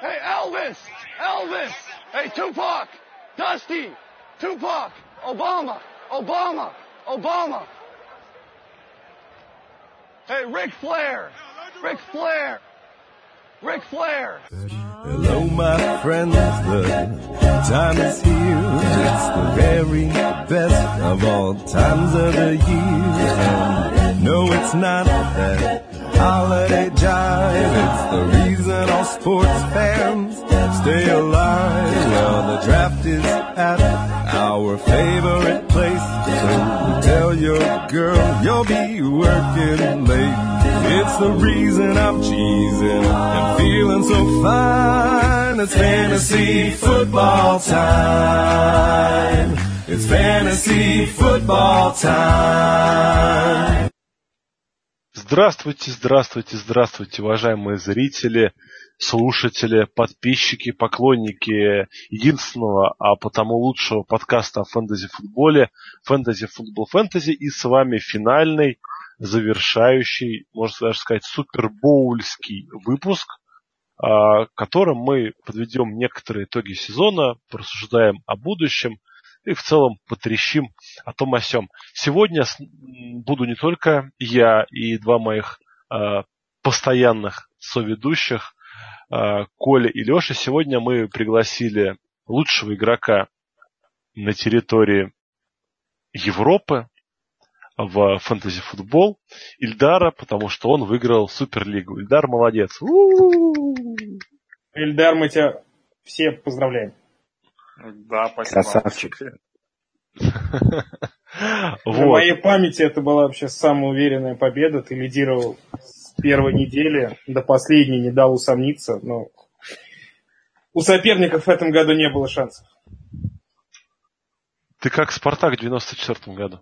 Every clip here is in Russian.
Hey, Elvis! Elvis! Hey, Tupac! Dusty! Tupac! Obama! Obama! Obama! Hey, Ric Flair! Ric Flair! Ric Flair! Hello, my friends, the time is here. It's the very best of all times of the year. No, it's not that holiday jive. It's the reason all sports fans stay alive. Well, the draft is at our favorite place. So tell your girl you'll be working late. It's the reason I'm cheesing and feeling so fine. It's fantasy football time. It's fantasy football time. Здравствуйте, здравствуйте, здравствуйте, уважаемые зрители, слушатели, подписчики, поклонники единственного, а потому лучшего подкаста о фэнтези-футболе, фэнтези-футбол фэнтези, и с вами финальный, завершающий, можно даже сказать, супербоульский выпуск, а, которым мы подведем некоторые итоги сезона, порассуждаем о будущем и в целом потрещим о том о сём. Сегодня буду не только я и два моих э, постоянных соведущих, э, Коля и Леша. Сегодня мы пригласили лучшего игрока на территории Европы в фэнтези-футбол Ильдара, потому что он выиграл Суперлигу. Ильдар молодец. У-у-у! Ильдар, мы тебя все поздравляем. Да, спасибо. Красавчик. Вот. моей памяти это была вообще самая уверенная победа. Ты лидировал с первой недели до последней, не дал усомниться. Но у соперников в этом году не было шансов. Ты как Спартак в 94 году.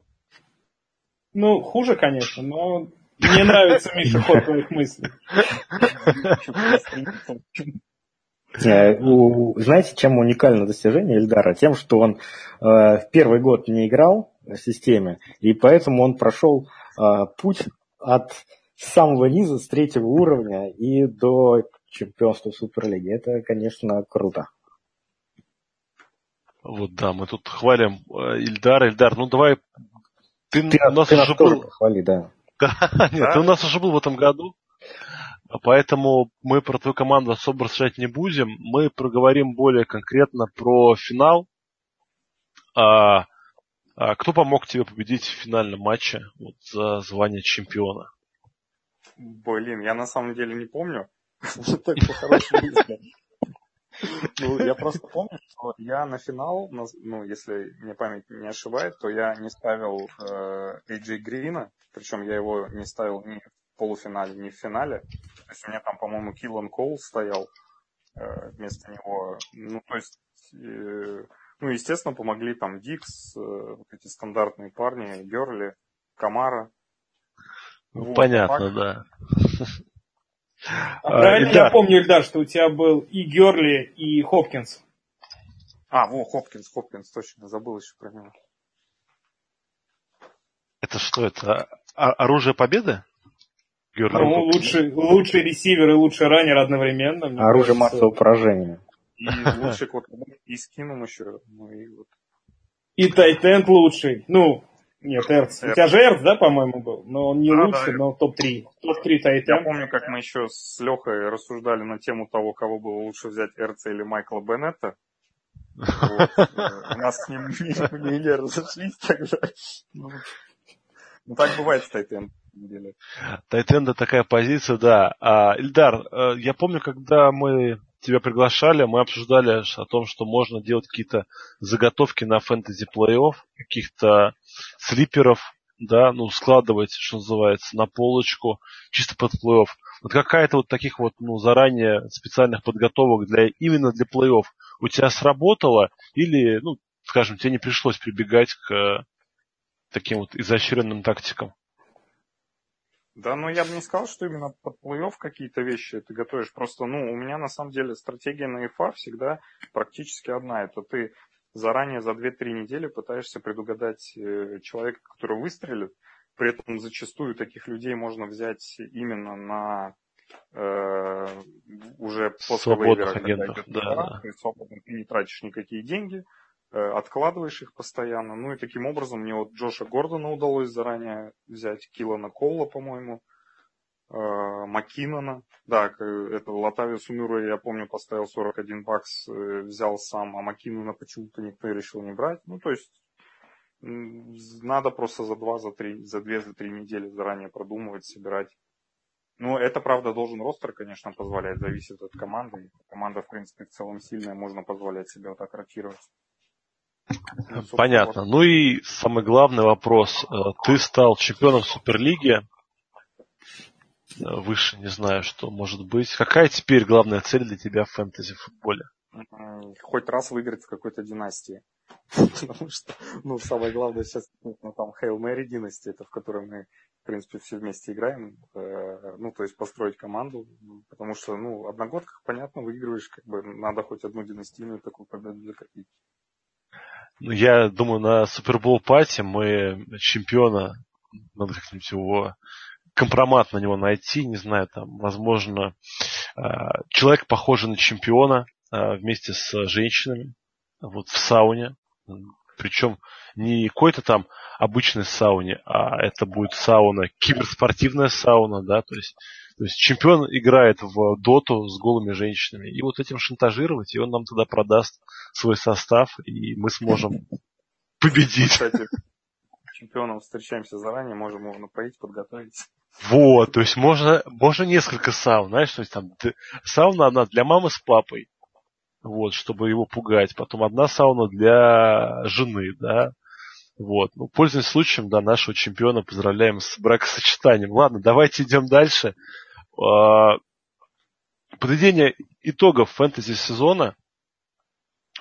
Ну, хуже, конечно, но мне нравится, Миша, ход твоих мыслей. Э, Знаете, чем уникально достижение Эльдара? Тем, что он э, в первый год не играл в системе, и поэтому он прошел э, путь от самого низа, с третьего уровня и до чемпионства Суперлиги. Это, конечно, круто. Вот да, мы тут хвалим Ильдара. Ильдар, ну давай, ты, Ты, у нас ты уже был, похвали, да. Да, нет, ты у нас уже был в этом году, поэтому мы про твою команду особо рассуждать не будем. Мы проговорим более конкретно про финал. А, а кто помог тебе победить в финальном матче вот, за звание чемпиона? Блин, я на самом деле не помню. Так по-хорошему. Ну, я просто помню, что я на финал, на- ну, если мне память не ошибает, то я не ставил э, AJ Грина, причем я его не ставил ни в полуфинале, ни в финале. То есть у меня там, по-моему, Киллан Коул стоял э, вместо него. Ну, то есть, э, ну, естественно, помогли там Дикс, э, вот эти стандартные парни, Герли, Камара. Ну, Вот, понятно, так. да. А А, правильно я Ильдар. помню, Ильдар, что у тебя был и Герли, и Хопкинс. А, во, Хопкинс, Хопкинс, точно, забыл еще про него. Это что это? А- оружие победы? Ну, лучший, лучший ресивер и лучший раннер одновременно. Оружие кажется. массового поражения. И лучший кот, и скинул еще. Ну и вот. И Тайтенд лучший. Ну, нет, Эрц. У Эрц. тебя же Эрц, да, по-моему, был? Но он не Да, лучший, да. но топ-3. Топ-3 Я Тайтенд. помню, как мы еще с Лехой рассуждали на тему того, кого было лучше взять, Эрца или Майкла Беннетта. Вот. Э, У нас с ним мнения разошлись тогда. Ну, ну, так бывает с Тайтен. Самом деле. Тайтенда такая позиция, да. А, Ильдар, э, я помню, когда мы тебя приглашали, мы обсуждали о том, что можно делать какие-то заготовки на фэнтези плей-офф, каких-то слиперов, да, ну, складывать, что называется, на полочку, чисто под плей-офф. Вот какая-то вот таких вот, ну, заранее специальных подготовок для, именно для плей-офф у тебя сработало или, ну, скажем, тебе не пришлось прибегать к э, таким вот изощренным тактикам? Да, но я бы не сказал, что именно под плей-офф какие-то вещи ты готовишь. Просто, ну, у меня на самом деле стратегия на ИФА всегда практически одна. Это ты заранее за 2-3 недели пытаешься предугадать э, человека, который выстрелит. При этом зачастую таких людей можно взять именно на э, уже после Свободных вейвера, агентов, да, да. ты свободно, ты не тратишь никакие деньги, откладываешь их постоянно. Ну и таким образом мне вот Джоша Гордона удалось заранее взять, Киллана Колла, по-моему, э, Маккинона. Да, это Латавиус Мюррей, я помню, поставил 41 бакс, э, взял сам, а Маккинона почему-то никто решил не брать. Ну, то есть надо просто за два, за три, за две, за три недели заранее продумывать, собирать. Ну, это, правда, должен ростер, конечно, позволять, зависит от команды. Команда, в принципе, в целом сильная, можно позволять себе вот так ротировать. Собственно, Понятно. Ну и самый главный вопрос. Э, Ты стал чемпионом Суперлиги. Э, Выше не знаю, что может быть. Какая теперь главная цель для тебя в фэнтези-футболе? Хоть раз выиграть в какой-то династии. Потому что, ну, самое главное сейчас, ну, там, Hail Mary династия, это в которой мы, в принципе, все вместе играем. Э, Ну, то есть построить команду. Потому что, ну, одногодках, понятно, выигрываешь, как бы, надо хоть одну династийную такую победу закопить. Ну, я думаю, на Супербол пати мы чемпиона, надо как-нибудь его компромат на него найти, не знаю, там, возможно, э, человек похожий на чемпиона э, вместе с женщинами, вот в сауне, причем не какой-то там обычной сауне, а это будет сауна, киберспортивная сауна, да, то есть, то есть чемпион играет в доту с голыми женщинами, и вот этим шантажировать, и он нам тогда продаст свой состав, и мы сможем победить. Кстати, чемпионом встречаемся заранее, можем его напоить, подготовить. Вот, то есть можно, можно несколько саун, знаешь, то есть там сауна одна для мамы с папой, вот, чтобы его пугать, потом одна сауна для жены, да, вот, ну, пользуясь случаем, да, нашего чемпиона поздравляем с бракосочетанием. Ладно, давайте идем дальше. А, Подведение итогов фэнтези сезона.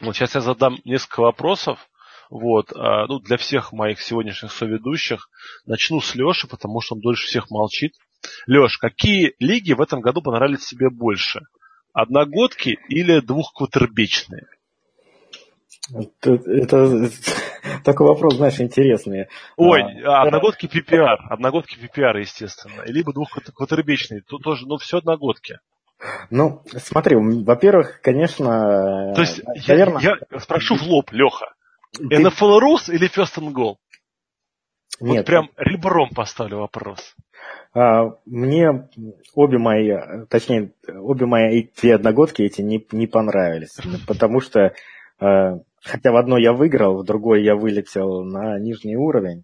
Вот сейчас я задам несколько вопросов. Вот, а, ну, для всех моих сегодняшних соведущих. Начну с Леши, потому что он дольше всех молчит. Леш, какие лиги в этом году понравились тебе больше? Одногодки или двухквотербечные? Это, это такой вопрос, знаешь, интересный. Ой, А, а, одногодки PPR. Одногодки PPR, естественно. Либо двухквотербечные. Тут тоже, ну, все одногодки. Ну, смотри, во-первых, конечно, То есть, э, я, наверное, я спрошу в лоб, Леха. ты- NFL Rus или First and Goal? нет, Вот прям ребром поставлю вопрос. а, мне обе мои, точнее, обе мои две одногодки эти не, не понравились, потому что, хотя в одной я выиграл, в другой я вылетел на нижний уровень,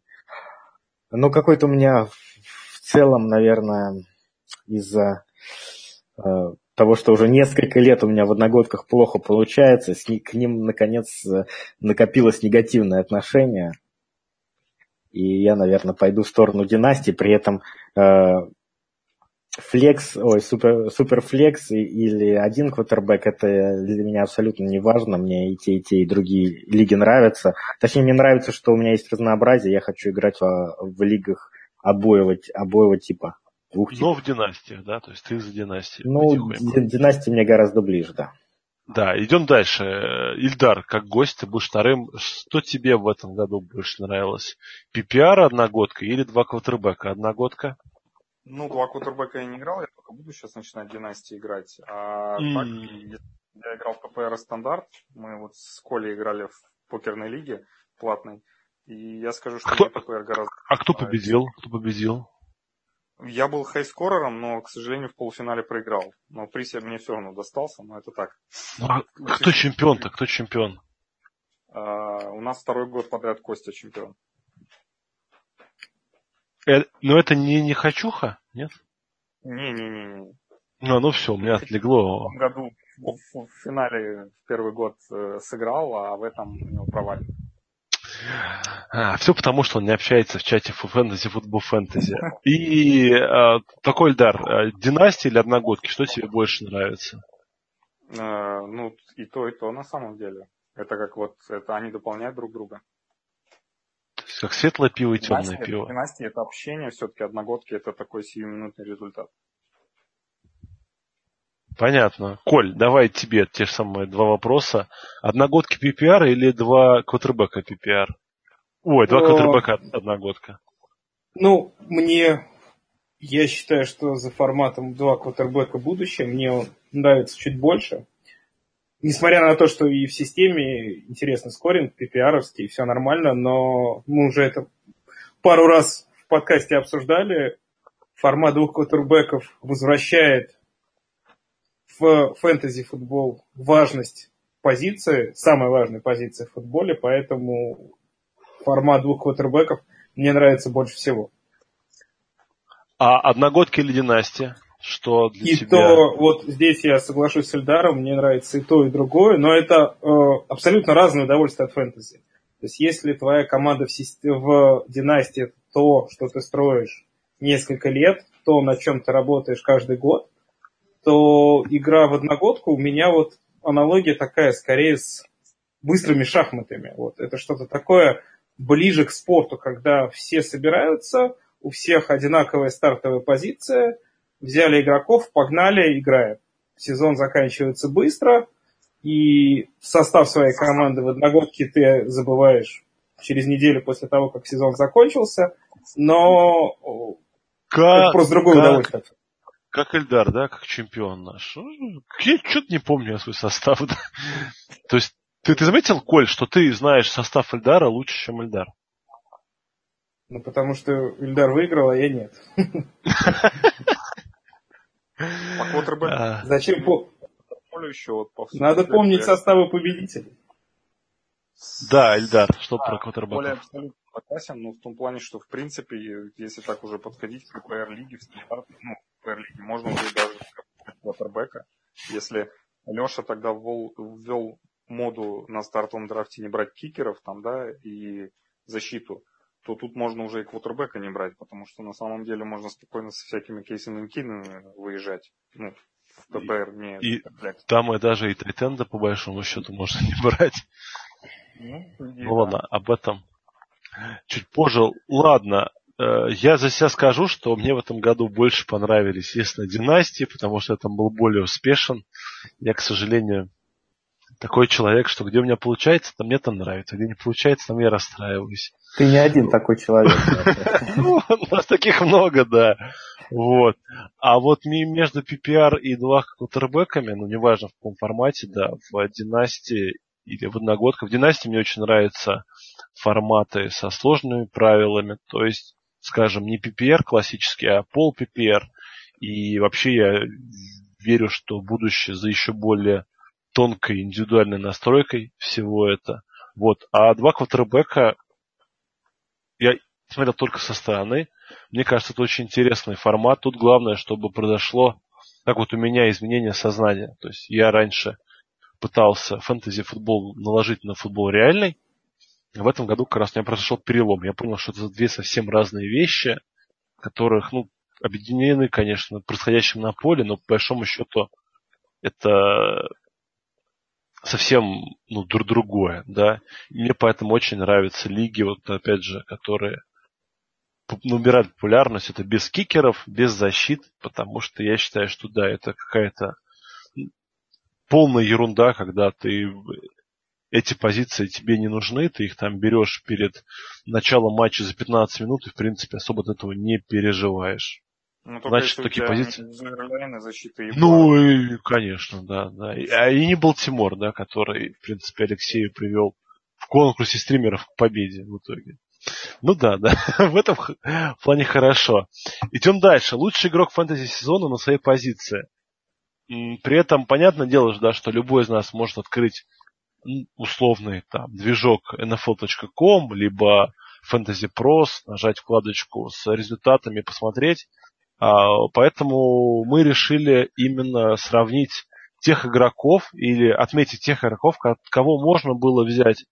но какой-то у меня в целом, наверное, из-за э, того, что уже несколько лет у меня в одногодках плохо получается, к ним, наконец, э, накопилось негативное отношение. И я, наверное, пойду в сторону династии, при этом э, флекс, ой, супер, суперфлекс и- или один квотербек, это для меня абсолютно не важно, мне и те, и те, и другие лиги нравятся. Точнее, мне нравится, что у меня есть разнообразие, я хочу играть во- в, лигах обоего, обоего типа. Двух типов. Но в династиях, да, то есть ты за династией. Ну, династия мне гораздо ближе, да. Да, идем дальше. Ильдар, как гость, ты будешь вторым. Что тебе в этом году больше нравилось? PPR одногодка или два квотербека одногодка? Ну, два кутербека я не играл, я только буду сейчас начинать династии играть. А М. так, я играл в ППР стандарт, мы вот с Колей играли в покерной лиге платной, и я скажу, что Кто- мне ППР гораздо... А кто победил? Кто победил? Я был хейскорером, но, к сожалению, в полуфинале проиграл. Но приз мне все равно достался, но это так. Ну, а кто чемпион-то? Кто чемпион? А, у нас второй год подряд Костя чемпион. Э, ну это не не хочуха, нет? Не-не-не. Ну, ну все, у меня В отлегло. том году в, в- в финале в первый год э, сыграл, а в этом у него провалил. А, все потому, что он не общается в чате фэнтези, футбол фэнтези. И э, такой Ильдар, э, династия или одногодки, что тебе больше нравится? Э, ну, и то, и то на самом деле. Это как вот, это они дополняют друг друга. Как светлое пиво и темное Династия, пиво. династия это общение, все-таки одногодки это такой сиюминутный результат. Понятно. Коль, давай тебе те же самые два вопроса. Одногодки PPR или два квотербека PPR? Ой, два квотербека одногодка. Ну, мне Я считаю, что за форматом два квотербека будущее. Мне он нравится чуть больше. Несмотря на то, что и в системе интересный скоринг, PPR, и все нормально, но мы уже это пару раз в подкасте обсуждали. Формат двух квотербеков возвращает в фэнтези футбол важность позиции, самая важная позиция в футболе, поэтому формат двух квотербеков мне нравится больше всего. А одногодки или династия? Что для и тебя? то, вот здесь я соглашусь с Эльдаром, мне нравится и то, и другое, но это э, абсолютно разное удовольствие от фэнтези. То есть если твоя команда в, системе, в династии то, что ты строишь несколько лет, то, на чем ты работаешь каждый год, то игра в одногодку у меня вот аналогия такая, скорее с быстрыми шахматами. Вот это что-то такое ближе к спорту, когда все собираются, у всех одинаковая стартовая позиция, взяли игроков, погнали, играем. Сезон заканчивается быстро, и состав своей команды в одногодке ты забываешь через неделю после того, как сезон закончился, но как, это просто другое как, удовольствие. Как Эльдар, да, как чемпион наш. Ну, я что-то не помню свой состав. Да. То есть ты, ты заметил, Коль, что ты знаешь состав Эльдара лучше, чем Эльдар? Ну, потому что Ильдар выиграл, а я нет. А Зачем по... еще вот по Надо помнить составы победителей. Да, Эльдар, что про квотербека? Более абсолютно согласен, но в том плане, что в принципе, если так уже подходить к ПР-лиге, в стандарт, ну, ПР-лиге, можно уже даже квотербека. Если Леша тогда ввел, ввел моду на стартовом драфте не брать кикеров там, да, и защиту, то тут можно уже и квотербека не брать, потому что на самом деле можно спокойно со всякими кейсами кинами выезжать. Ну, в ППР не... И там и даже и Тайтенда по большому счету можно не брать. Ну, ну ладно, об этом чуть позже. Ладно, э, я за себя скажу, что мне в этом году больше понравились, естественно, династии, потому что я там был более успешен. Я, к сожалению, такой человек, что где у меня получается, там мне там нравится, где не получается, там я расстраиваюсь. Ты не один такой человек. Ну, у нас таких много, да. Вот. А вот между PPR и два квотербеками, ну, неважно в каком формате, да, в династии или в одногодках. В династии мне очень нравятся форматы со сложными правилами, то есть, скажем, не PPR классический, а пол PPR. И вообще я верю, что будущее за еще более тонкой индивидуальной настройкой всего это. Вот. А два квотербека я смотрел только со стороны. Мне кажется, это очень интересный формат. Тут главное, чтобы произошло, как вот у меня изменение сознания. То есть я раньше пытался фэнтези-футбол наложить на футбол реальный. В этом году как раз у меня произошел перелом. Я понял, что это две совсем разные вещи, которых, ну, объединены, конечно, происходящим на поле, но по большому счету это совсем ну, друг другое, да. Мне поэтому очень нравятся лиги, вот опять же, которые набирают популярность, это без кикеров, без защит, потому что я считаю, что да, это какая-то полная ерунда, когда ты эти позиции тебе не нужны, ты их там берешь перед началом матча за 15 минут и, в принципе, особо от этого не переживаешь. Ну, Значит, такие позиции. Защиты ну, и, конечно, да, да. И, а и не Балтимор, да, который, в принципе, Алексею привел в конкурсе стримеров к победе в итоге. Ну да, да, в этом плане хорошо. Идем дальше. Лучший игрок фэнтези сезона на своей позиции. При этом, понятное дело, да, что любой из нас может открыть условный там движок nfl.com, либо Fantasy Pros, нажать вкладочку с результатами, посмотреть. А, поэтому мы решили именно сравнить тех игроков или отметить тех игроков, кого можно было взять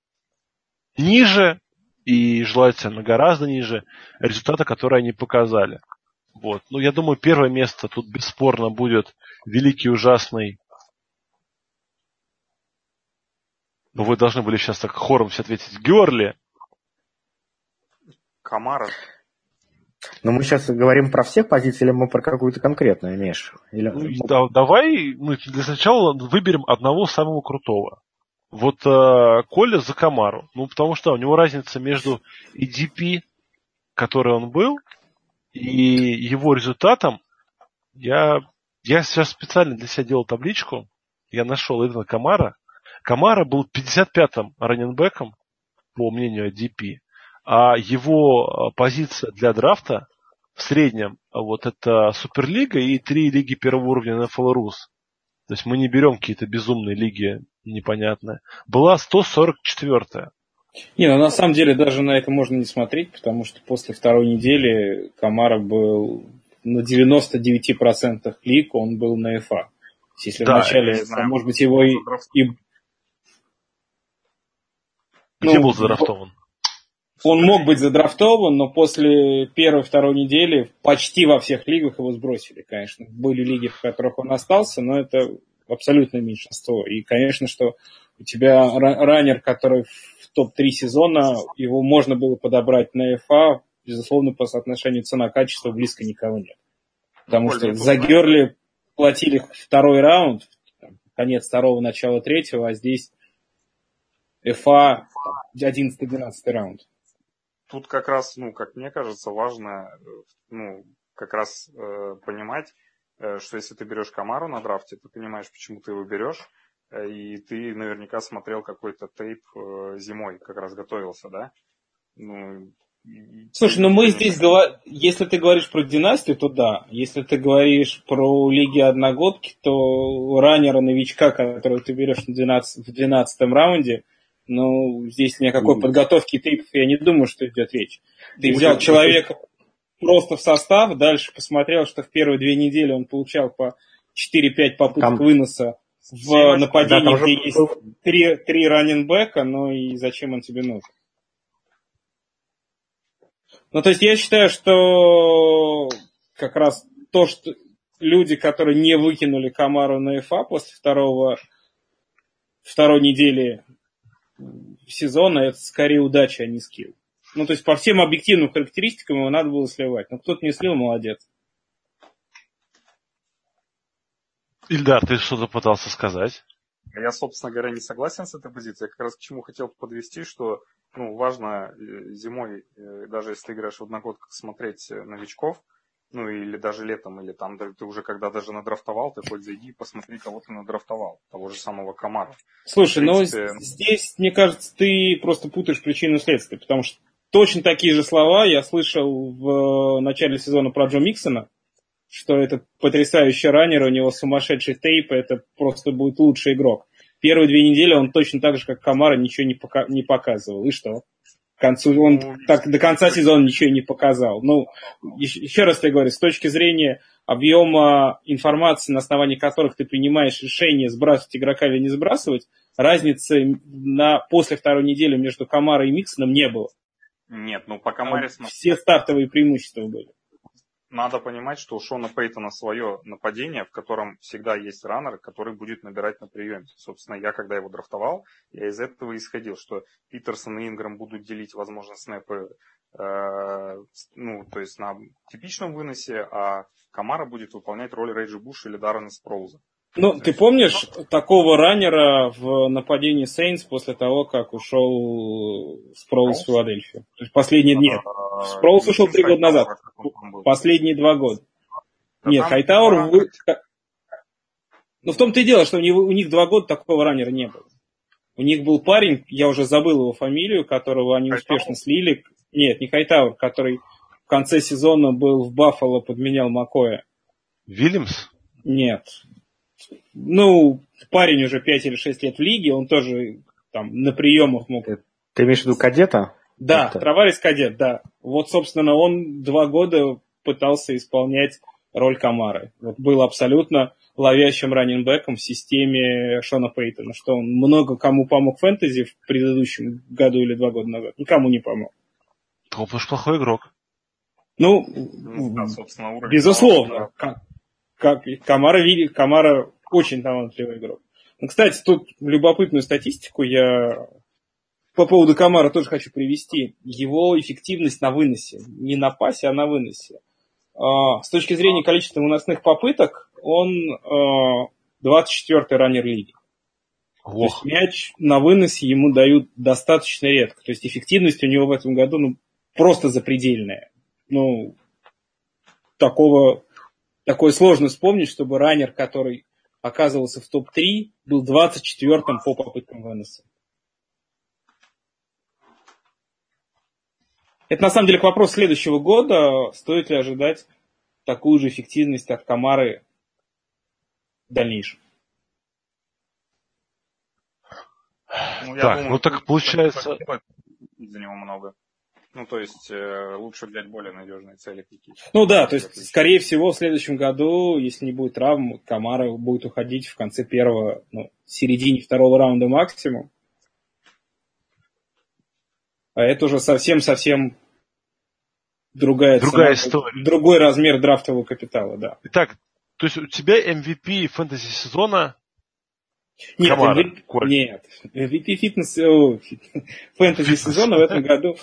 ниже и желательно гораздо ниже результата, которые они показали. Вот. Ну, я думаю, первое место тут бесспорно будет великий ужасный. Но вы должны были сейчас так хором все ответить. Герли. Камара. Но мы сейчас говорим про всех позиций, или мы про какую-то конкретную имеешь? Или... Ну, да, давай мы для начала выберем одного самого крутого. Вот э, Коля за Камару. Ну, потому что у него разница между EDP, который он был, И его результатом я, я сейчас специально для себя делал табличку. Я нашел Эдвина Камара. Камара был 55-м раненбеком, по мнению IDP. А его а, позиция для драфта в среднем вот это Суперлига и три лиги первого уровня на Рус. То есть мы не берем какие-то безумные лиги непонятные. Была 144-я. Не, ну на самом деле даже на это можно не смотреть, потому что после второй недели Камара был на 99% лиг, он был на ФА. Если да, вначале, знаю, может быть, его и... и... Где ну, был задрафтован? Он мог быть задрафтован, но после первой-второй недели почти во всех лигах его сбросили, конечно. Были лиги, в которых он остался, но это абсолютное меньшинство. И, конечно, что у тебя раннер, который в топ-3 сезона, его можно было подобрать на ФА, безусловно, по соотношению цена-качество близко никого нет. Потому что за Герли платили второй раунд, конец второго, начало третьего, а здесь ФА 11-12 раунд тут как раз, ну, как мне кажется, важно, ну, как раз э, понимать, э, что если ты берешь Камару на драфте, ты понимаешь, почему ты его берешь, э, и ты наверняка смотрел какой-то тейп э, зимой, как раз готовился, да? Ну, Слушай, ну мы здесь говорим, если ты говоришь про династию, то да. Если ты говоришь про лиги одногодки, то раннера новичка, которого ты берешь в 12, в 12 раунде, ну, здесь никакой mm. подготовки трипов я не думаю, что идет речь. Ты взял человека просто в состав, дальше посмотрел, что в первые две недели он получал по 4-5 попыток там... выноса в нападении, да, где есть три, три раненбека, ну и зачем он тебе нужен? Ну, то есть я считаю, что как раз то, что люди, которые не выкинули Камару на ФА после второго, второй недели сезона это скорее удача, а не скилл. Ну, то есть по всем объективным характеристикам его надо было сливать. Но кто-то не слил, молодец. Ильдар, ты что-то пытался сказать? Я, собственно говоря, не согласен с этой позицией. Я как раз к чему хотел подвести, что ну, важно э, зимой, э, даже если ты играешь в одногодках, смотреть э, новичков, ну или даже летом, или там ты уже когда даже надрафтовал, ты хоть зайди и посмотри, кого ты надрафтовал, того же самого Камара. Слушай, ну, принципе... но здесь, мне кажется, ты просто путаешь причину и следствие, потому что точно такие же слова я слышал в начале сезона про Джо Миксона, что это потрясающий раннер, у него сумасшедший тейп, это просто будет лучший игрок. Первые две недели он точно так же, как Камара, ничего не, пока- не показывал. И что? Концу он так до конца сезона ничего не показал. Ну, еще раз я говорю, с точки зрения объема информации, на основании которых ты принимаешь решение, сбрасывать игрока или не сбрасывать, разницы на, после второй недели между Камарой и Миксоном не было. Нет, ну по Камаре... Все стартовые преимущества были надо понимать, что у Шона Пейтона свое нападение, в котором всегда есть раннер, который будет набирать на приеме. Собственно, я когда его драфтовал, я из этого исходил, что Питерсон и Инграм будут делить, возможно, снэпы э, ну, то есть на типичном выносе, а Камара будет выполнять роль Рейджи Буша или Даррена Спроуза. Ну, ты помнишь такого раннера в нападении Сейнс после того, как ушел Спроулс в Филадельфию? То есть последние... Нет, Спроулс ушел три года назад. Последние два года. Нет, Хайтауэр... Ну, в том-то и дело, что у них два года такого раннера не было. У них был парень, я уже забыл его фамилию, которого они успешно слили. Нет, не Хайтауэр, который в конце сезона был в Баффало, подменял Макоя. Вильямс? Нет ну, парень уже 5 или 6 лет в лиге, он тоже там на приемах мог... Ты имеешь в виду кадета? Да, Это... Траварис кадет, да. Вот, собственно, он два года пытался исполнять роль Камары. Вот был абсолютно ловящим раненбеком в системе Шона Пейтона, что он много кому помог в фэнтези в предыдущем году или два года назад. Никому не помог. Он плохой игрок. Ну, ну да, безусловно. Да как Камара, Камара очень талантливый игрок. Ну, кстати, тут любопытную статистику я по поводу Камара тоже хочу привести. Его эффективность на выносе. Не на пасе, а на выносе. А, с точки зрения количества выносных попыток, он 24-й а, раннер лиги. Ох. То есть мяч на выносе ему дают достаточно редко. То есть эффективность у него в этом году ну, просто запредельная. Ну, такого, такое сложно вспомнить, чтобы раннер, который оказывался в топ-3, был 24-м по попыткам выноса. Это на самом деле к вопросу следующего года. Стоит ли ожидать такую же эффективность от Камары в дальнейшем? Ну, я Так, думаю, ну так получается- за него много. Ну, то есть, э, лучше взять более надежные цели какие-то. Ну да, то есть, скорее всего, в следующем году, если не будет травм, Камара будет уходить в конце первого, ну, середине второго раунда максимум. А это уже совсем-совсем другая, Другая цена, история. другой размер драфтового капитала, да. Итак, то есть у тебя MVP фэнтези сезона Нет, Камара, MVP, нет, MVP фитнес, о, фэнтези сезона в этом году,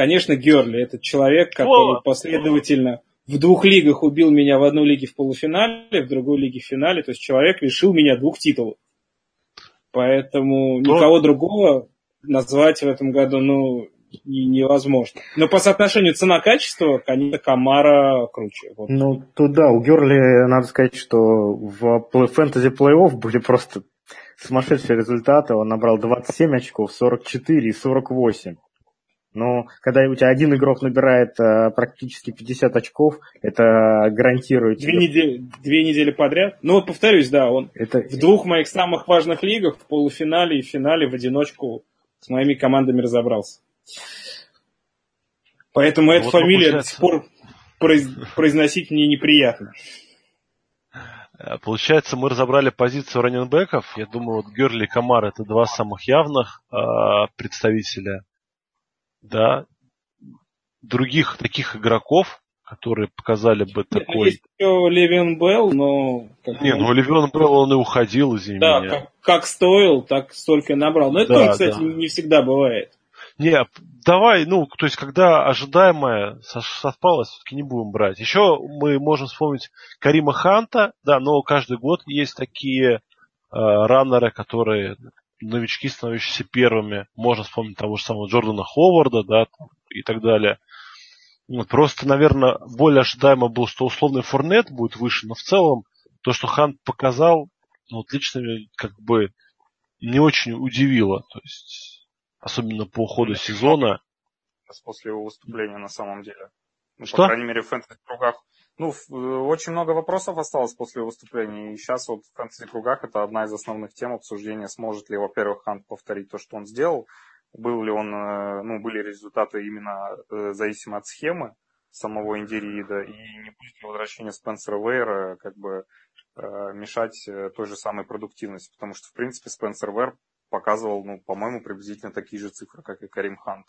конечно, Герли. Это человек, который О! последовательно в двух лигах убил меня в одной лиге в полуфинале, в другой лиге в финале. То есть человек лишил меня двух титулов. Поэтому То- никого другого назвать в этом году, ну, и невозможно. Но по соотношению цена-качество, конечно, Камара круче. Вот. Ну, туда, у Герли, надо сказать, что в фэнтези плей-офф были просто сумасшедшие результаты. Он набрал 27 очков, 44 и 48. Но когда у тебя один игрок набирает э, практически 50 очков, это гарантирует Две, тебе- недели, две недели подряд. Ну вот повторюсь, да, он Это, в двух моих самых важных лигах, в полуфинале и в финале в одиночку с моими командами разобрался. Поэтому эту Вот, ну, фамилию до получается- сих пор произ- произносить мне неприятно. Э, Получается, мы разобрали позицию раненбеков. Я думаю, вот Герли и Камар это два самых явных э, представителя. Да. Других таких игроков, которые показали бы Нет, ну, такой... Есть еще Левин Белл, но... как Не, бы, ну Левион Белл, он и уходил, извини да, меня. как, как стоил, так столько и набрал. Но это Да, тоже, кстати, да. не всегда бывает. Не, давай, ну, то есть, когда ожидаемое со- совпало, все-таки не будем брать. Еще мы можем вспомнить Карима Ханта, да, но каждый год есть такие э, раннеры, которые новички, становящиеся первыми. Можно вспомнить того же самого Джордана Ховарда, да, и так далее. Просто, наверное, более ожидаемо было, что условный Форнет будет выше, но в целом то, что Хант показал, ну, вот лично как бы не очень удивило. То есть, особенно по ходу сезона. После его выступления на самом деле. Ну, Что? по крайней мере, в фэнтези-кругах. Ну, э, очень много вопросов осталось после выступления. И сейчас вот в фэнтези-кругах это одна из основных тем обсуждения. Сможет ли, во-первых, Хант повторить то, что он сделал. Был ли он, э, ну, были результаты именно э, зависимы от схемы самого индирида. И не будет ли возвращение Спенсера Вейра как бы мешать той же самой продуктивности. Потому что, в принципе, Спенсер Вейр показывал, ну, по-моему, приблизительно такие же цифры, как и Карим Хант.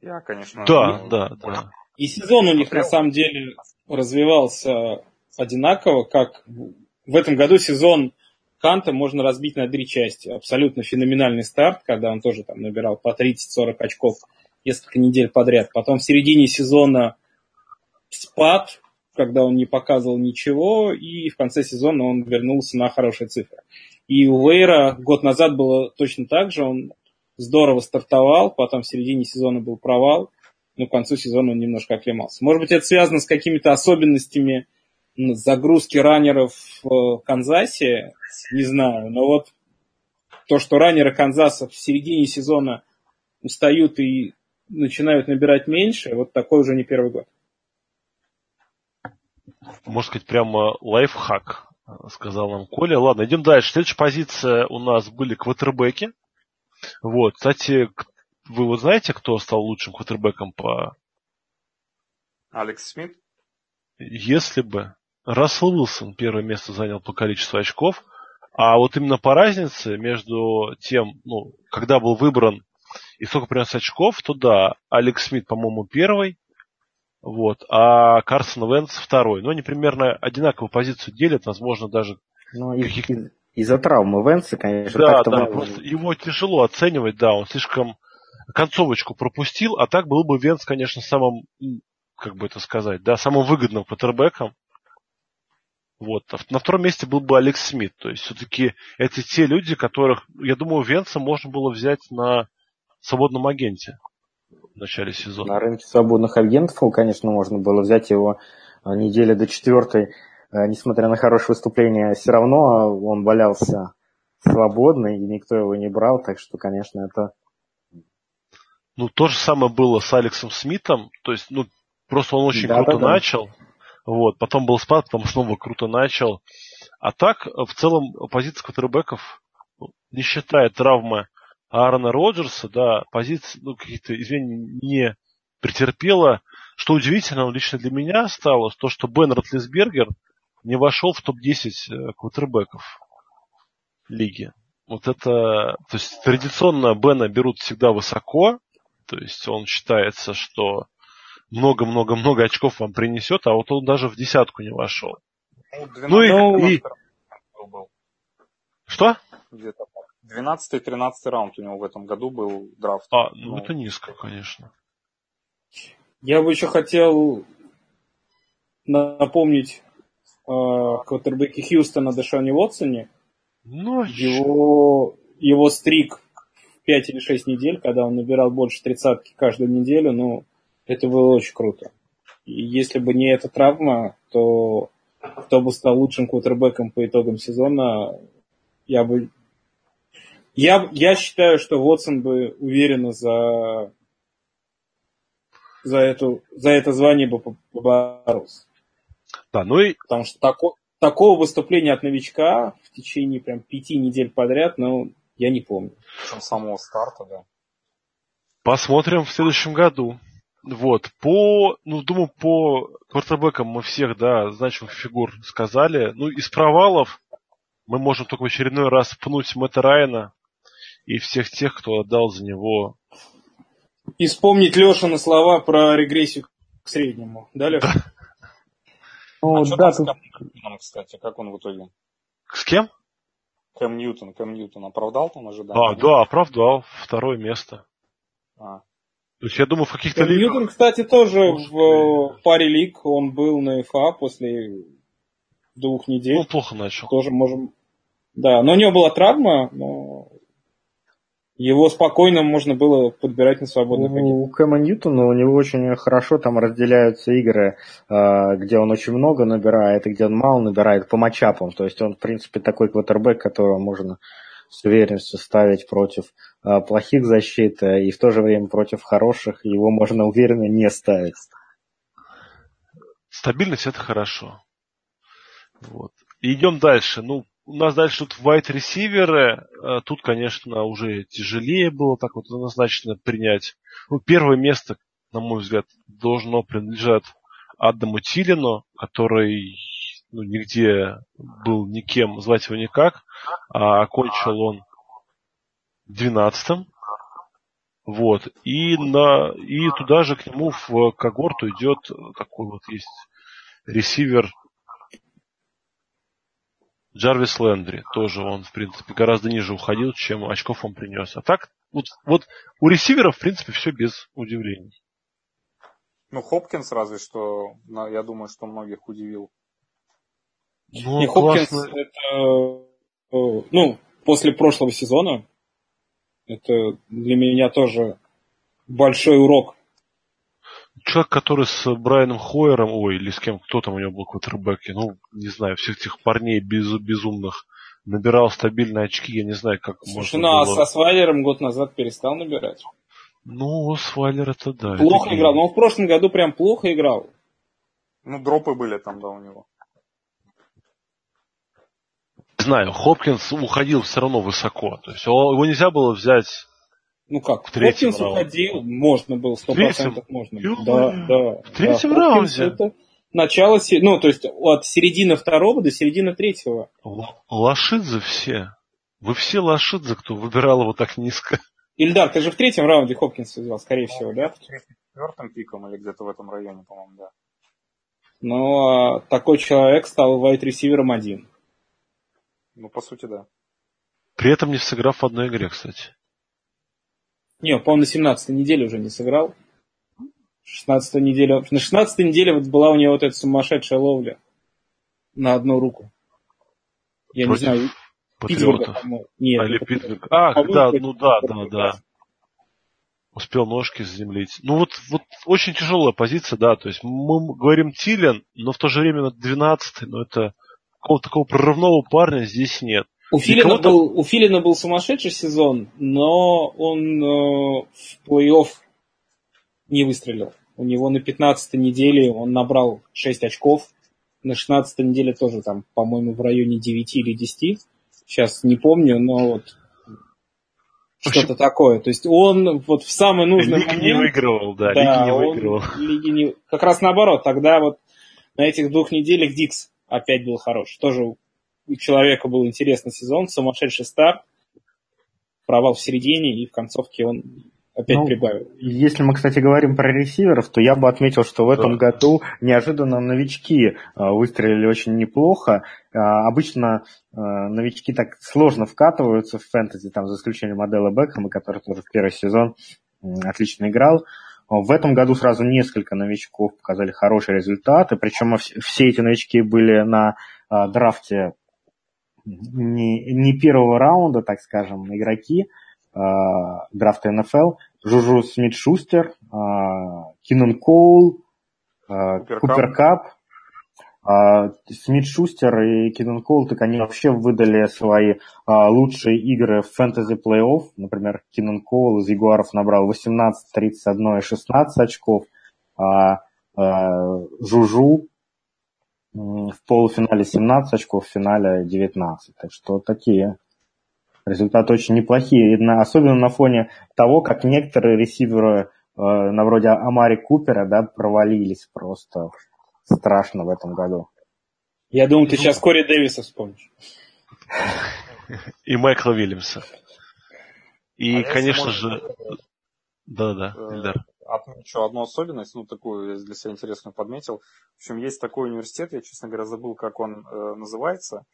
Я, конечно, Да, ну, да, да. И сезон у них на самом деле развивался одинаково, как в этом году сезон Канта можно разбить на три части. Абсолютно феноменальный старт, когда он тоже там набирал по 30-40 очков несколько недель подряд. Потом в середине сезона спад, когда он не показывал ничего, и в конце сезона он вернулся на хорошие цифры. И у Вейра год назад было точно так же, он здорово стартовал, потом в середине сезона был провал, но к концу сезона он немножко оклемался. Может быть, это связано с какими-то особенностями загрузки раннеров в Канзасе, не знаю, но вот то, что раннеры Канзаса в середине сезона устают и начинают набирать меньше, вот такой уже не первый год. Можно сказать, прямо лайфхак, сказал нам Коля. Ладно, идем дальше. Следующая позиция у нас были квотербеки. Вот, кстати, вы вот знаете, кто стал лучшим квотербеком по... Алекс Смит. Если бы Рассел Уилсон первое место занял по количеству очков, а вот именно по разнице между тем, ну, когда был выбран и сколько принес очков, то да, Алекс Смит, по-моему, первый, вот, а Карсон Венс второй. Но они примерно одинаковую позицию делят, возможно, даже ну, каких- из- из-за травмы Венса, конечно, Да, да, мы- просто его тяжело оценивать, да, он слишком концовочку пропустил, а так был бы Венс, конечно, самым, как бы это сказать, да, самым выгодным квотербеком. Вот. А на втором месте был бы Алекс Смит. То есть все-таки это те люди, которых, я думаю, Венса можно было взять на свободном агенте в начале сезона. На рынке свободных агентов, конечно, можно было взять его а недели до четвертой, э, несмотря на хорошее выступление, все равно он валялся свободный, и никто его не брал, так что, конечно, это... Ну, то же самое было с Алексом Смитом, то есть, ну, просто он очень да, круто да, да. начал, вот, потом был спад, потом снова круто начал. А так, в целом, позиция квотербеков, не считая травмы Аарона Роджерса, да, позиция, ну, каких-то извини, не претерпела. Что удивительно лично для меня стало, то, что Бен Ротлисбергер не вошел в топ-10 э, квотербеков лиги. Вот это, то есть традиционно Бена берут всегда высоко, то есть он считается, что много-много-много очков вам принесет, а вот он даже в десятку не вошел. Ну, ну и, и... Что? Где-то 12-13 раунд у него в этом году был драфт. А, ну, ну это низко, конечно. Я бы еще хотел напомнить э, квотербеке Хьюстона Дэшоне Уотсоне. Ну, его, его стрик 5 или 6 недель, когда он набирал больше тридцатки каждую неделю, ну, это было очень круто. И если бы не эта травма, то кто бы стал лучшим квотербеком по итогам сезона, я бы... Я, я считаю, что Уотсон бы уверенно за за, эту, за это звание бы поборолся. Да, ну и... Потому что тако, такого выступления от новичка в течение прям пяти недель подряд, ну, я не помню. С самого старта, да. Посмотрим в следующем году. Вот, по, ну, думаю, по квартербекам мы всех, да, значимых фигур сказали. Ну, из провалов мы можем только в очередной раз пнуть Мэтта Райана и всех тех, кто отдал за него и вспомнить Лешины слова про регрессию к среднему. Да, Леша? Ну, а что да, с Кэм Ньютоном, кстати, как он в итоге? С кем? Кэм Ньютон, Кэм Ньютон оправдал там ожидания? А, да, оправдал. Второе место. А. То есть я думаю, в каких-то Кэм Ньютон, кстати, тоже Может, в и... паре лиг он был на ФА после двух недель. Ну, плохо начал. Тоже можем... Да, но у него была травма, но его спокойно можно было подбирать на свободных У Кэма Ньютона у него очень хорошо там разделяются игры, а, где он очень много набирает и где он мало набирает по матчапам. То есть он, в принципе, такой квотербек, которого можно с уверенностью ставить против а, плохих защит и в то же время против хороших. Его можно уверенно не ставить. Стабильность это хорошо. Вот. идем дальше. Ну, у нас дальше тут вайт ресиверы. Э, тут, конечно, уже тяжелее было так вот однозначно принять. Ну, первое место, на мой взгляд, должно принадлежать Адаму Тилину, который ну, нигде был никем, звать его никак, а окончил он 12-м. Вот. И, на, и туда же к нему в когорту идет такой вот есть ресивер Джарвис Лендри тоже он, в принципе, гораздо ниже уходил, чем очков он принес. А так, вот, вот у ресиверов, в принципе, все без удивлений. Ну, Хопкинс разве что, я думаю, что многих удивил. Ну, И Хопкинс это, э, ну, после прошлого сезона, это для меня тоже большой урок человек, который с Брайаном Хойером, ой, или с кем, кто там у него был квотербеки, ну, не знаю, всех этих парней без, безумных, набирал стабильные очки, я не знаю, как Слушай, можно ну, а было... а со Свайлером год назад перестал набирать? Ну, Свайлер это да. Плохо это играл, но он в прошлом году прям плохо играл. Ну, дропы были там, да, у него. Не знаю, Хопкинс уходил все равно высоко. То есть его нельзя было взять ну как, в третьем Хопкинс уходил, можно было, сто процентов можно было. Да, да. В третьем да. раунде. Это начало, ну, то есть от середины второго до середины третьего. Лошидзе все. Вы все лошидзе, кто выбирал его так низко. Ильдар, ты же в третьем раунде Хопкинса взял, скорее всего, да? В четвертом пиком или где-то в этом районе, по-моему, да. Но а, такой человек стал вайт-ресивером один. Ну, по сути, да. При этом не сыграв в одной игре, кстати. Не, по-моему, на 17 неделе уже не сыграл. 16 неделя. На 16 неделе вот была у него вот эта сумасшедшая ловля на одну руку. Я Против не знаю. Питтсбурга, Нет. А, или Питтсбург. А, да, ну да, да, да. успел ножки заземлить. Ну вот, вот очень тяжелая позиция, да, то есть мы говорим Тилен, но в то же время на 12 но это какого-то такого прорывного парня здесь нет. У Филина, был, у Филина был сумасшедший сезон, но он э, в плей-офф не выстрелил. У него на 15 неделе он набрал 6 очков. На 16 неделе тоже там, по-моему, в районе 9 или 10. Сейчас не помню, но вот что-то такое. То есть он вот в самый нужный Лиги момент... не выигрывал, да, да Лиги не выигрывал. Лиги не... Как раз наоборот, тогда вот на этих двух неделях Дикс опять был хорош. Тоже у человека был интересный сезон, сумасшедший старт, провал в середине, и в концовке он опять Ну, прибавил. Если мы, кстати, говорим про ресиверов, то я бы отметил, что в этом Да. году неожиданно новички э, выстрелили очень неплохо. Э, Обычно э, новички так сложно вкатываются в фэнтези, там, за исключением модели Бекхэма, который тоже в первый сезон отлично играл. В этом году сразу несколько новичков показали хорошие результаты, причем вс- все эти новички были на драфте не, не первого раунда, так скажем, игроки э, драфта НФЛ. Жужу Смит Шустер, Кинан Коул, э, Купер Кап. А, Смит Шустер и Кинан Коул, так они вообще выдали свои а, лучшие игры в фэнтези плей-офф. Например, Кинан Коул из Ягуаров набрал 18, 31 и 16 очков. А, а, Жужу в полуфинале 17 очков, в финале 19. Так что такие результаты очень неплохие. И на- особенно на фоне того, как некоторые ресиверы э, на вроде Амари Купера да, провалились просто страшно в этом году. Я думаю, ты сейчас Кори Дэвиса вспомнишь. И Майкла Уильямса. И, А конечно же... Да-да, э, Ильдар. Отмечу одну особенность, ну, такую я для себя интересную подметил. В общем, есть такой университет, я, честно говоря, забыл, как он э, называется,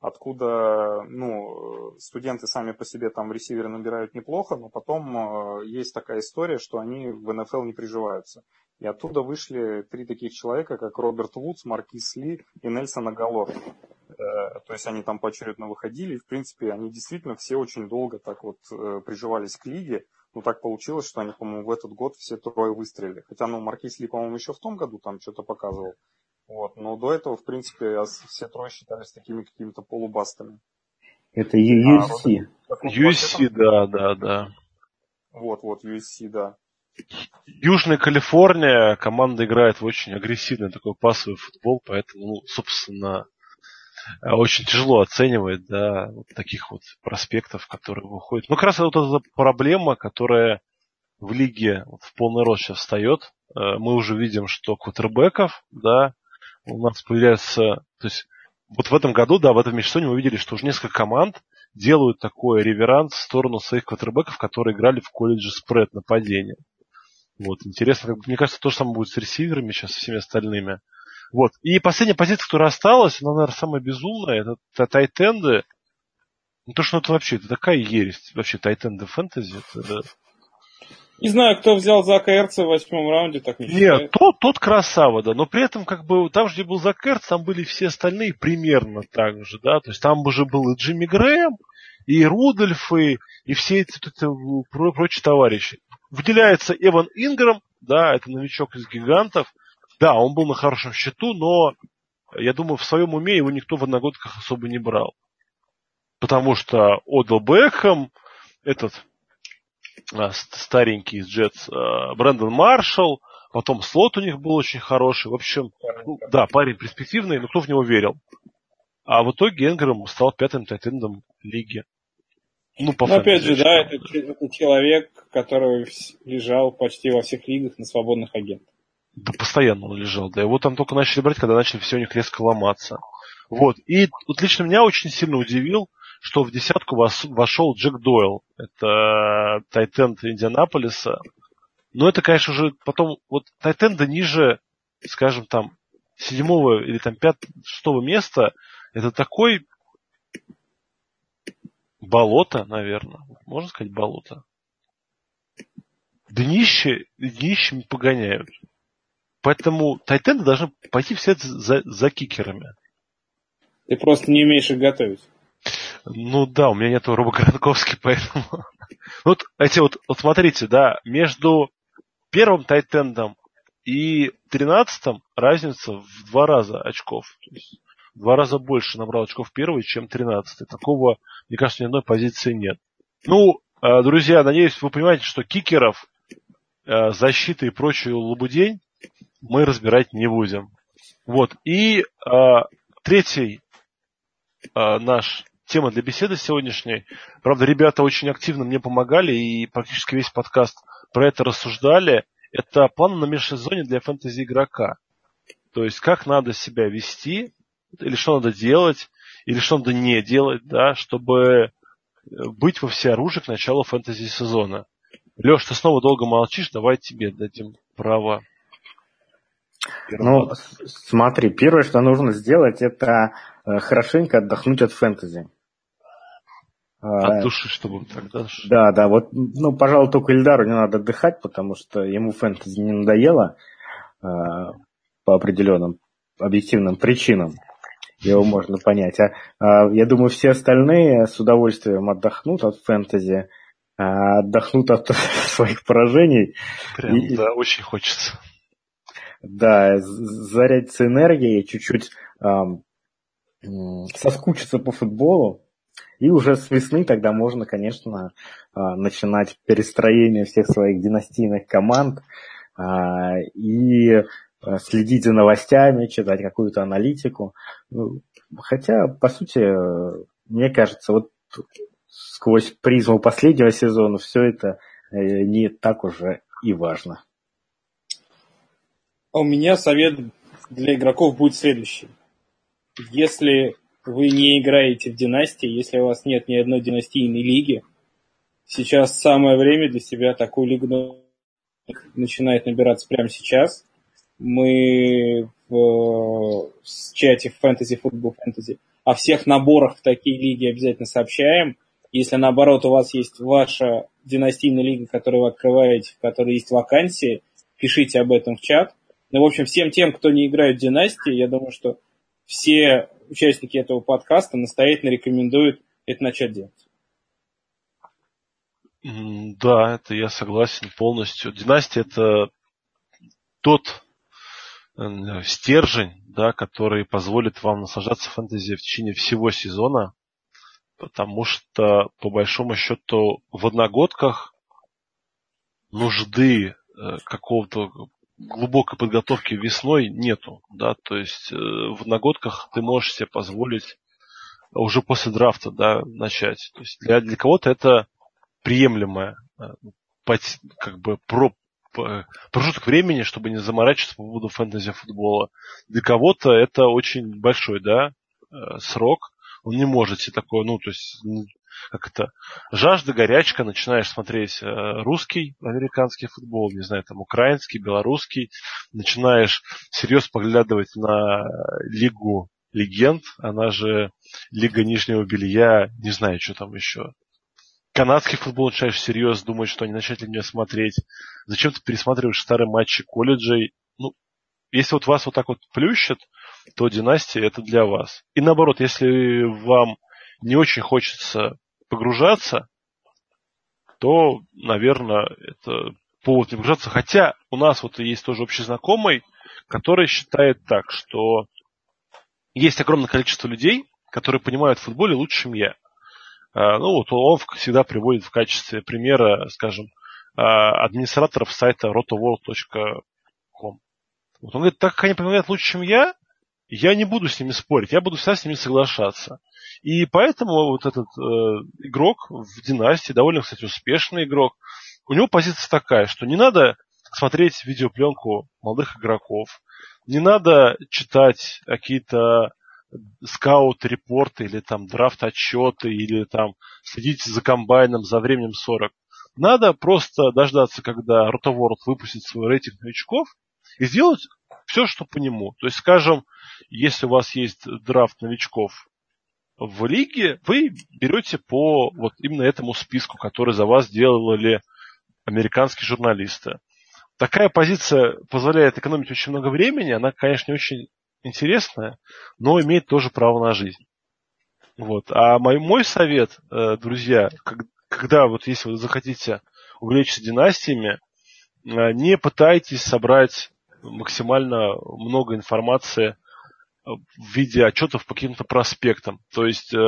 откуда, ну, студенты сами по себе там в ресивере набирают неплохо, но потом э, есть такая история, что они в НФЛ не приживаются. И оттуда вышли три таких человека, как Роберт Вудс, Маркис Ли и Нельсон Агалор. Э, То есть они там поочередно выходили, и, в принципе, они действительно все очень долго так вот э, приживались к лиге. Ну, так получилось, что они, по-моему, в этот год все трое выстрелили. Хотя, ну, Маркис Ли, по-моему, еще в том году там что-то показывал. Вот. Но до этого, в принципе, ос- все трое считались такими какими-то полубастами. Это А, UFC. Так вот, всяком- да, да, да. Вот, вот, USC, да. Южная Калифорния, команда играет в очень агрессивный такой пасовый футбол, поэтому, ну, собственно, очень тяжело оценивать, да, вот таких вот проспектов, которые выходят. Ну, как раз вот эта проблема, которая в лиге вот в полный рост сейчас встает. Э, Мы уже видим, что квотербеков, да, у нас появляется, то есть вот в этом году, да, в этом межсезонье мы видели, что уже несколько команд делают такой реверанс в сторону своих квотербеков, которые играли в колледже спред нападения. Вот, интересно, как мне кажется, то же самое будет с ресиверами сейчас, со всеми остальными. Вот. И последняя позиция, которая осталась, она, наверное, самая безумная, это т- тайтенды. Ну, то, что это вообще, это такая ересь. Вообще, тайтенды фэнтези, это... Не знаю, кто взял Зака Эрца в восьмом раунде, так не Нет, считаю. тот, тот красава, да, но при этом, как бы, там, где был Зак Эрц, там были все остальные примерно так же, да, то есть там уже был и Джимми Грэм, и Рудольф, и, и все эти э, про- прочие товарищи. Выделяется Эван Инграм, да, это новичок из гигантов, да, он был на хорошем счету, но я думаю, в своем уме его никто в одногодках особо не брал. Потому что Одел Бекхэм, этот а, ст- старенький из Джетс, а, Брэндон Маршалл, потом слот у них был очень хороший. В общем, ну, да, парень перспективный, но кто в него верил? А в итоге Энграм стал пятым тайтендом лиги. Ну, по Но опять же, да, это, это человек, который лежал почти во всех лигах на свободных агентах. Да постоянно он лежал. Да его там только начали брать, когда начали все у них резко ломаться. Вот. И вот лично меня очень сильно удивил, что в десятку вошел Джек Дойл. Это тайтенд Индианаполиса. Но это, конечно же, потом, вот тайтенда ниже, скажем, там, седьмого или там пятого, шестого места, это такой болото, наверное. Можно сказать болото. Днище, днищами погоняют. Поэтому тайтенды должны пойти все за, за кикерами. Ты просто не умеешь их готовить. Ну да, у меня нету Роба Гранковски, поэтому Вот эти вот, вот смотрите, да, между первым тайтендом и тринадцатым разница в два раза очков. То есть в два раза больше набрал очков первый, чем тринадцатый. Такого, мне кажется, ни одной позиции нет. Ну, э, друзья, надеюсь, вы понимаете, что кикеров, э, защиты и прочую лабудень мы разбирать не будем. Вот. И э, третий наш тема для беседы сегодняшней. Правда, ребята очень активно мне помогали и практически весь подкаст про это рассуждали. Это план на межсезонье для фэнтези игрока. То есть, как надо себя вести, или что надо делать, или что надо не делать, да, чтобы быть во всеоружии к началу фэнтези сезона. Леш, ты снова долго молчишь, давай тебе дадим право. Ну, смотри, первое, что нужно сделать, это э, хорошенько отдохнуть от фэнтези. От души, чтобы тогда... Да, да, вот, ну, пожалуй, только Ильдару не надо отдыхать, потому что ему фэнтези не надоело э, по определенным объективным причинам. Его можно понять. А, а я думаю, все остальные с удовольствием отдохнут от фэнтези, отдохнут от своих поражений. Прям, и, да, очень хочется. Да, зарядиться энергией, чуть-чуть э, соскучиться по футболу, и уже с весны тогда можно, конечно, а, начинать перестроение всех своих династийных команд а, и а, следить за новостями, читать какую-то аналитику. Ну, хотя, по сути, мне кажется, вот сквозь призму последнего сезона все это э, не так уже и важно. У меня совет для игроков будет следующий. Если вы не играете в династии, если у вас нет ни одной династийной лиги, сейчас самое время для себя такую лигу начинает набираться прямо сейчас. Мы в, в чате Fantasy Football Fantasy о всех наборах в такие лиги обязательно сообщаем. Если наоборот у вас есть ваша династийная лига, которую вы открываете, в которой есть вакансии, пишите об этом в чат. Ну, в общем, всем тем, кто не играет в династии, я думаю, что все участники этого подкаста настоятельно рекомендуют это начать делать. Да, это я согласен полностью. Династия это тот э, стержень, да, который позволит вам наслаждаться фэнтези в течение всего сезона, потому что, по большому счету, в одногодках нужды э, какого-то глубокой подготовки весной нету, да, то есть э, в одногодках ты можешь себе позволить уже после драфта, да, начать. То есть для, для кого-то это приемлемое э, как бы про, промежуток времени, чтобы не заморачиваться по поводу фэнтези футбола. Для кого-то это очень большой, да, э, срок. Он не может себе такое, ну, то есть как это, жажда, горячка, начинаешь смотреть э, русский, американский футбол, не знаю, там, украинский, белорусский, начинаешь всерьез поглядывать на лигу легенд, она же лига нижнего белья, не знаю, что там еще. Канадский футбол начинаешь всерьез думать, что они начать ли меня смотреть. Зачем ты пересматриваешь старые матчи колледжей? Ну, если вот вас вот так вот плющат, то династия это для вас. И наоборот, если вам не очень хочется погружаться, то, наверное, это повод не погружаться. Хотя у нас вот есть тоже общий знакомый, который считает так, что есть огромное количество людей, которые понимают в футболе лучше, чем я. А, ну вот он всегда приводит в качестве примера, скажем, а, администраторов сайта rotoworld.com. Вот он говорит, так как они понимают лучше, чем я, я не буду с ними спорить, я буду всегда с ними соглашаться. И поэтому вот этот э, игрок в династии, довольно, кстати, успешный игрок, у него позиция такая, что не надо смотреть видеопленку молодых игроков, не надо читать какие-то скаут-репорты или там драфт-отчеты или там следить за комбайном за временем 40. Надо просто дождаться, когда Rotoworld выпустит свой рейтинг новичков и сделать все, что по нему. То есть, скажем, если у вас есть драфт новичков в лиге, вы берете по вот именно этому списку, который за вас делали американские журналисты. Такая позиция позволяет экономить очень много времени. Она, конечно, не очень интересная, но имеет тоже право на жизнь. Вот. А мой, мой совет, э, друзья, когда вот если вы захотите увлечься династиями, э, не пытайтесь собрать максимально много информации э, в виде отчетов по каким-то проспектам. То есть э,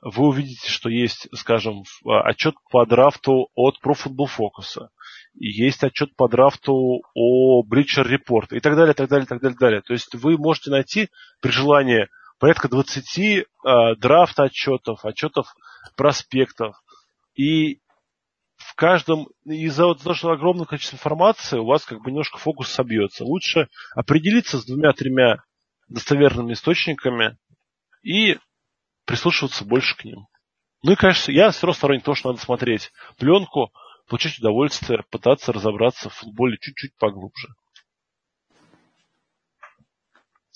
вы увидите, что есть, скажем, отчет по драфту от Pro Football Focus, есть отчет по драфту о Bleacher Report и так далее, так далее, так далее, так далее. То есть вы можете найти при желании порядка 20 э, драфт отчетов, отчетов проспектов. И каждом, из-за вот того, что огромное количество информации, у вас как бы немножко фокус собьется. Лучше определиться с двумя-тремя достоверными источниками и прислушиваться больше к ним. Ну и, конечно, я все равно сторонник того, что надо смотреть пленку, получить удовольствие, пытаться разобраться в футболе чуть-чуть поглубже.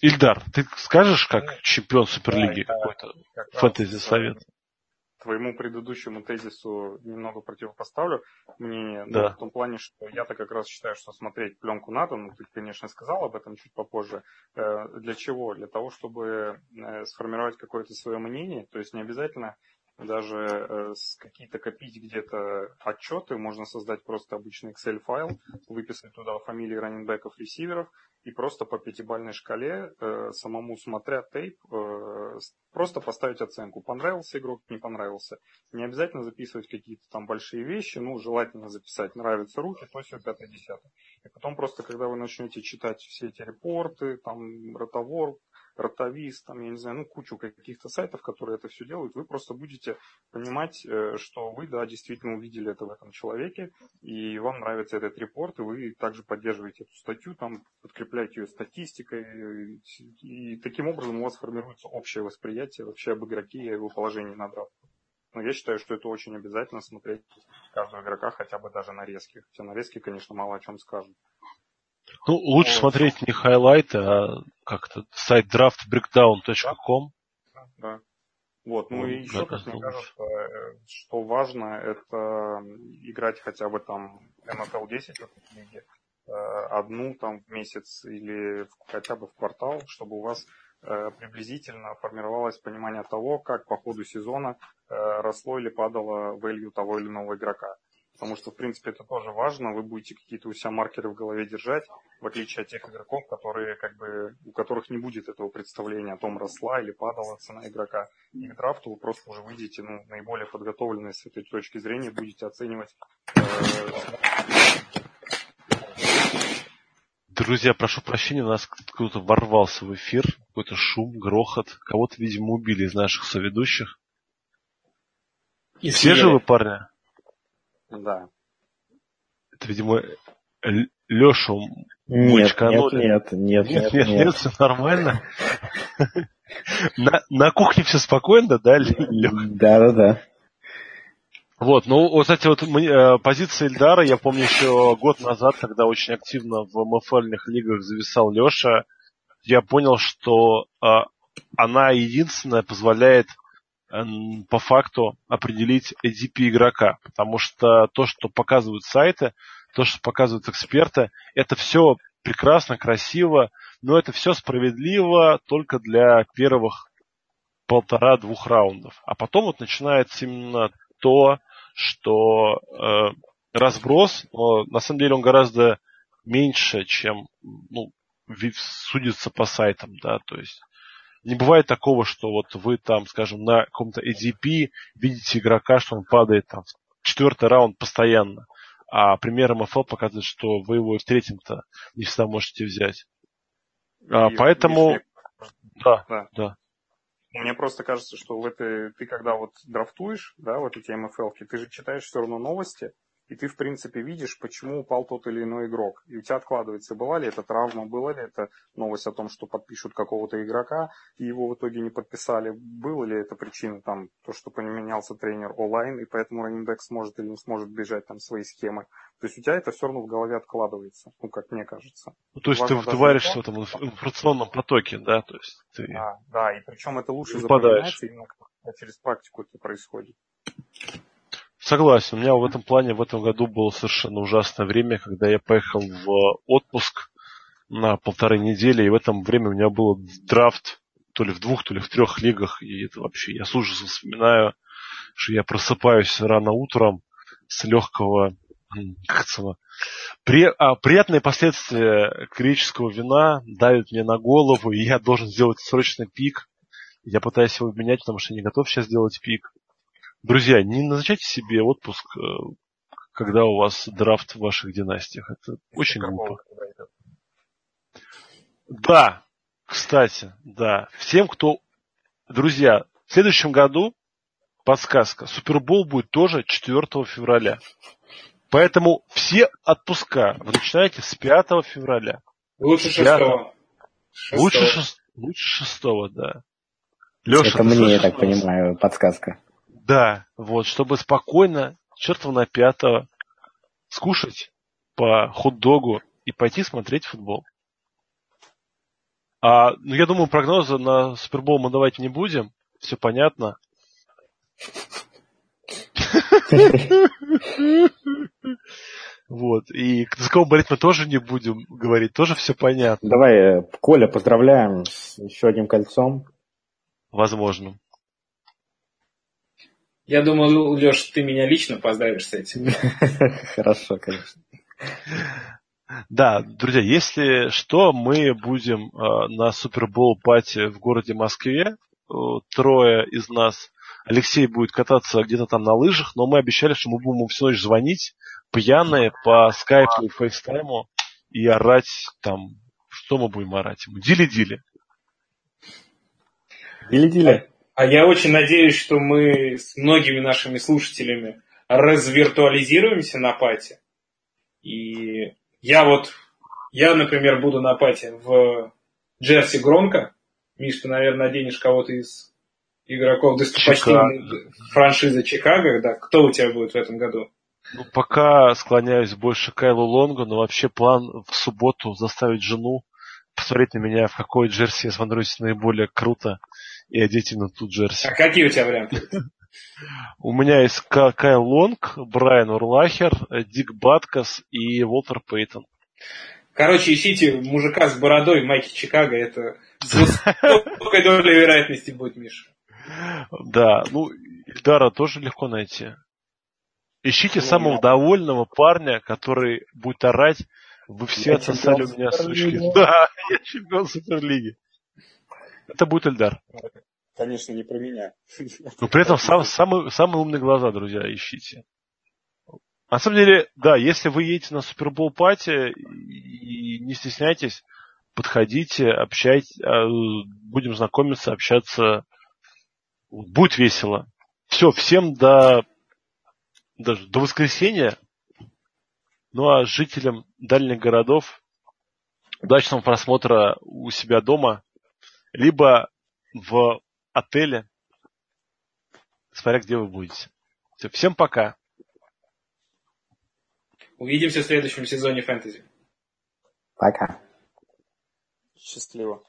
Ильдар, ты скажешь, как чемпион Суперлиги да, какой-то фэнтези совет? Твоему предыдущему тезису немного противопоставлю мнение, да. в том плане, что я-то как раз считаю, что смотреть пленку надо, ну ты, конечно, сказал об этом чуть попозже. Э, для чего? Для того, чтобы э, сформировать какое-то свое мнение, то есть не обязательно даже э, какие-то копить где-то отчеты, можно создать просто обычный Excel файл, выписать туда фамилии раненбеков, ресиверов и просто по пятибальной шкале, э, самому смотря тейп, э, просто поставить оценку. Понравился игрок, не понравился. Не обязательно записывать какие-то там большие вещи, ну, желательно записать, нравятся руки, то все, пятое, десятое. И потом просто, когда вы начнете читать все эти репорты, там, ротовор, ротовиз, там, я не знаю, ну, кучу каких-то сайтов, которые это все делают, вы просто будете понимать, э, что вы, да, действительно увидели это в этом человеке, и вам нравится этот репорт, и вы также поддерживаете эту статью, там, подкрепляете ее статистикой, и, таким образом у вас формируется общее восприятие вообще об игроке и его положении на драфт. Но я считаю, что это очень обязательно смотреть каждого игрока хотя бы даже нарезки. Хотя нарезки, конечно, мало о чем скажут. Ну, лучше вот. смотреть не хайлайты, а как-то сайт draftbreakdown.com. Да, да. Вот, ну, ну и еще, как мне кажется, э, что важно, это играть хотя бы там NFL 10 в лиге, одну там в месяц или хотя бы в квартал, чтобы у вас э, приблизительно формировалось понимание того, как по ходу сезона росло или падало value того или иного игрока потому что, в принципе, это тоже важно. Вы будете какие-то у себя маркеры в голове держать, в отличие от тех игроков, которые, как бы, у которых не будет этого представления о том, росла или падала цена игрока. И к драфту вы просто уже выйдете ну, наиболее подготовленные с этой точки зрения, будете оценивать э, Друзья, прошу прощения, у нас кто-то ворвался в эфир, какой-то шум, грохот. Кого-то, видимо, убили из наших соведущих. И Все съели. живы, парни? Да. Это, видимо, Лешу нет, нет, нет, нет, нет, нет, нет, все нормально. На кухне все спокойно, да, Леша? Да, да, да. Вот, ну, вот эти вот э, позиции Эльдара, я помню еще год назад, когда очень активно в МФЛьных лигах зависал Леша, я понял, что э, она единственная позволяет по факту определить ADP игрока, потому что то, что показывают сайты, то, что показывают эксперты, это все прекрасно, красиво, но это все справедливо только для первых полтора-двух раундов. А потом вот начинается именно то, что э, разброс, но на самом деле он гораздо меньше, чем ну, судится по сайтам, да, то есть не бывает такого, что вот вы там, скажем, на каком-то ADP видите игрока, что он падает там в четвертый раунд постоянно. А пример МФЛ показывает, что вы его в третьем-то не всегда можете взять. А, поэтому... Да, да, да. Мне просто кажется, что в этой, ты когда вот драфтуешь, да, вот эти МФЛ, ты же читаешь все равно новости, и ты, в принципе, видишь, почему упал тот или иной игрок. И у тебя откладывается, была ли это травма, была ли это новость о том, что подпишут какого-то игрока, и его в итоге не подписали. Была ли это причина, там, то, что поменялся тренер онлайн, и поэтому раненбэк сможет или не сможет бежать там свои схемы. То есть у тебя это все равно в голове откладывается, ну, как мне кажется. Ну, то есть Важно ты, варишься в этом информационном потоке, да? То есть ты да, да, и причем это лучше запоминается именно через практику это происходит. Согласен. У меня в этом плане в этом году было совершенно ужасное время, когда я поехал в отпуск на полторы недели, и в этом время у меня был драфт то ли в двух, то ли в трех лигах, и это вообще, я с ужасом вспоминаю, что я просыпаюсь рано утром с легкого как это, при, а, приятные последствия греческого вина давят мне на голову, и я должен сделать срочно пик. Я пытаюсь его менять, потому что не готов сейчас сделать пик. Друзья, не назначайте себе отпуск, э, когда у вас драфт в ваших династиях. Это очень глупо. Да, кстати, да. Всем, кто... Друзья, в следующем году, подсказка, Супербол будет тоже 4 февраля. Поэтому все отпуска вы начинаете с 5 февраля. Лучше 6 Лучше, шест... Лучше 6 да. Леша, Это мне, я так понимаю, подсказка. Да, вот, чтобы спокойно, чертова на пятого, скушать по хот-догу и пойти смотреть футбол. А, ну, я думаю, прогнозы на Супербол мы давать не будем. Все понятно. Вот. И за кого болеть мы тоже не будем говорить, тоже все понятно. Давай, э, Коля, поздравляем с еще одним кольцом. Возможно. Я думаю, Леш, ты меня лично поздравишь с этим. Хорошо, конечно. Да, друзья, если что, мы будем э, на Супербол пати в городе Москве. Э, трое из нас. Алексей будет кататься где-то там на лыжах, но мы обещали, что мы будем ему всю ночь звонить, пьяные, по скайпу и фейстайму, и орать там, что мы будем орать ему? Дили-дили. Дили-дили. А я очень надеюсь, что мы с многими нашими слушателями развиртуализируемся на пати. И я вот, я, например, буду на пати в Джерси Громко. Миш, ты, наверное, наденешь кого-то из игроков достопочтимой франшизы Чикаго. Да, кто у тебя будет в этом году? Ну, пока склоняюсь больше к Кайлу Лонгу, но вообще план в субботу заставить жену посмотреть на меня, в какой джерси я смотрюсь наиболее круто, и одеть именно ту джерси. А какие у тебя варианты? У меня есть Кайл Лонг, Брайан Урлахер, Дик Баткас и Уолтер Пейтон. Короче, ищите мужика с бородой в майке Чикаго, это с высокой долей вероятности будет Миша. Да, ну, Ильдара тоже легко найти. Ищите ну, самого довольного парня, который будет орать, вы все отсосали у меня сучки. Да, я чемпион Суперлиги. Это будет Эльдар. Конечно, не про меня. Но при этом сам, самые, самые умные глаза, друзья, ищите. На самом деле, да, если вы едете на Супербол пати и не стесняйтесь, подходите, общайтесь, а, будем знакомиться, общаться. Будет весело. Все, всем до, даже до воскресенья. Ну а жителям дальних городов удачного просмотра у себя дома, либо в отеле, смотря где вы будете. Все, всем пока. Увидимся в следующем сезоне фэнтези. Пока. Счастливо.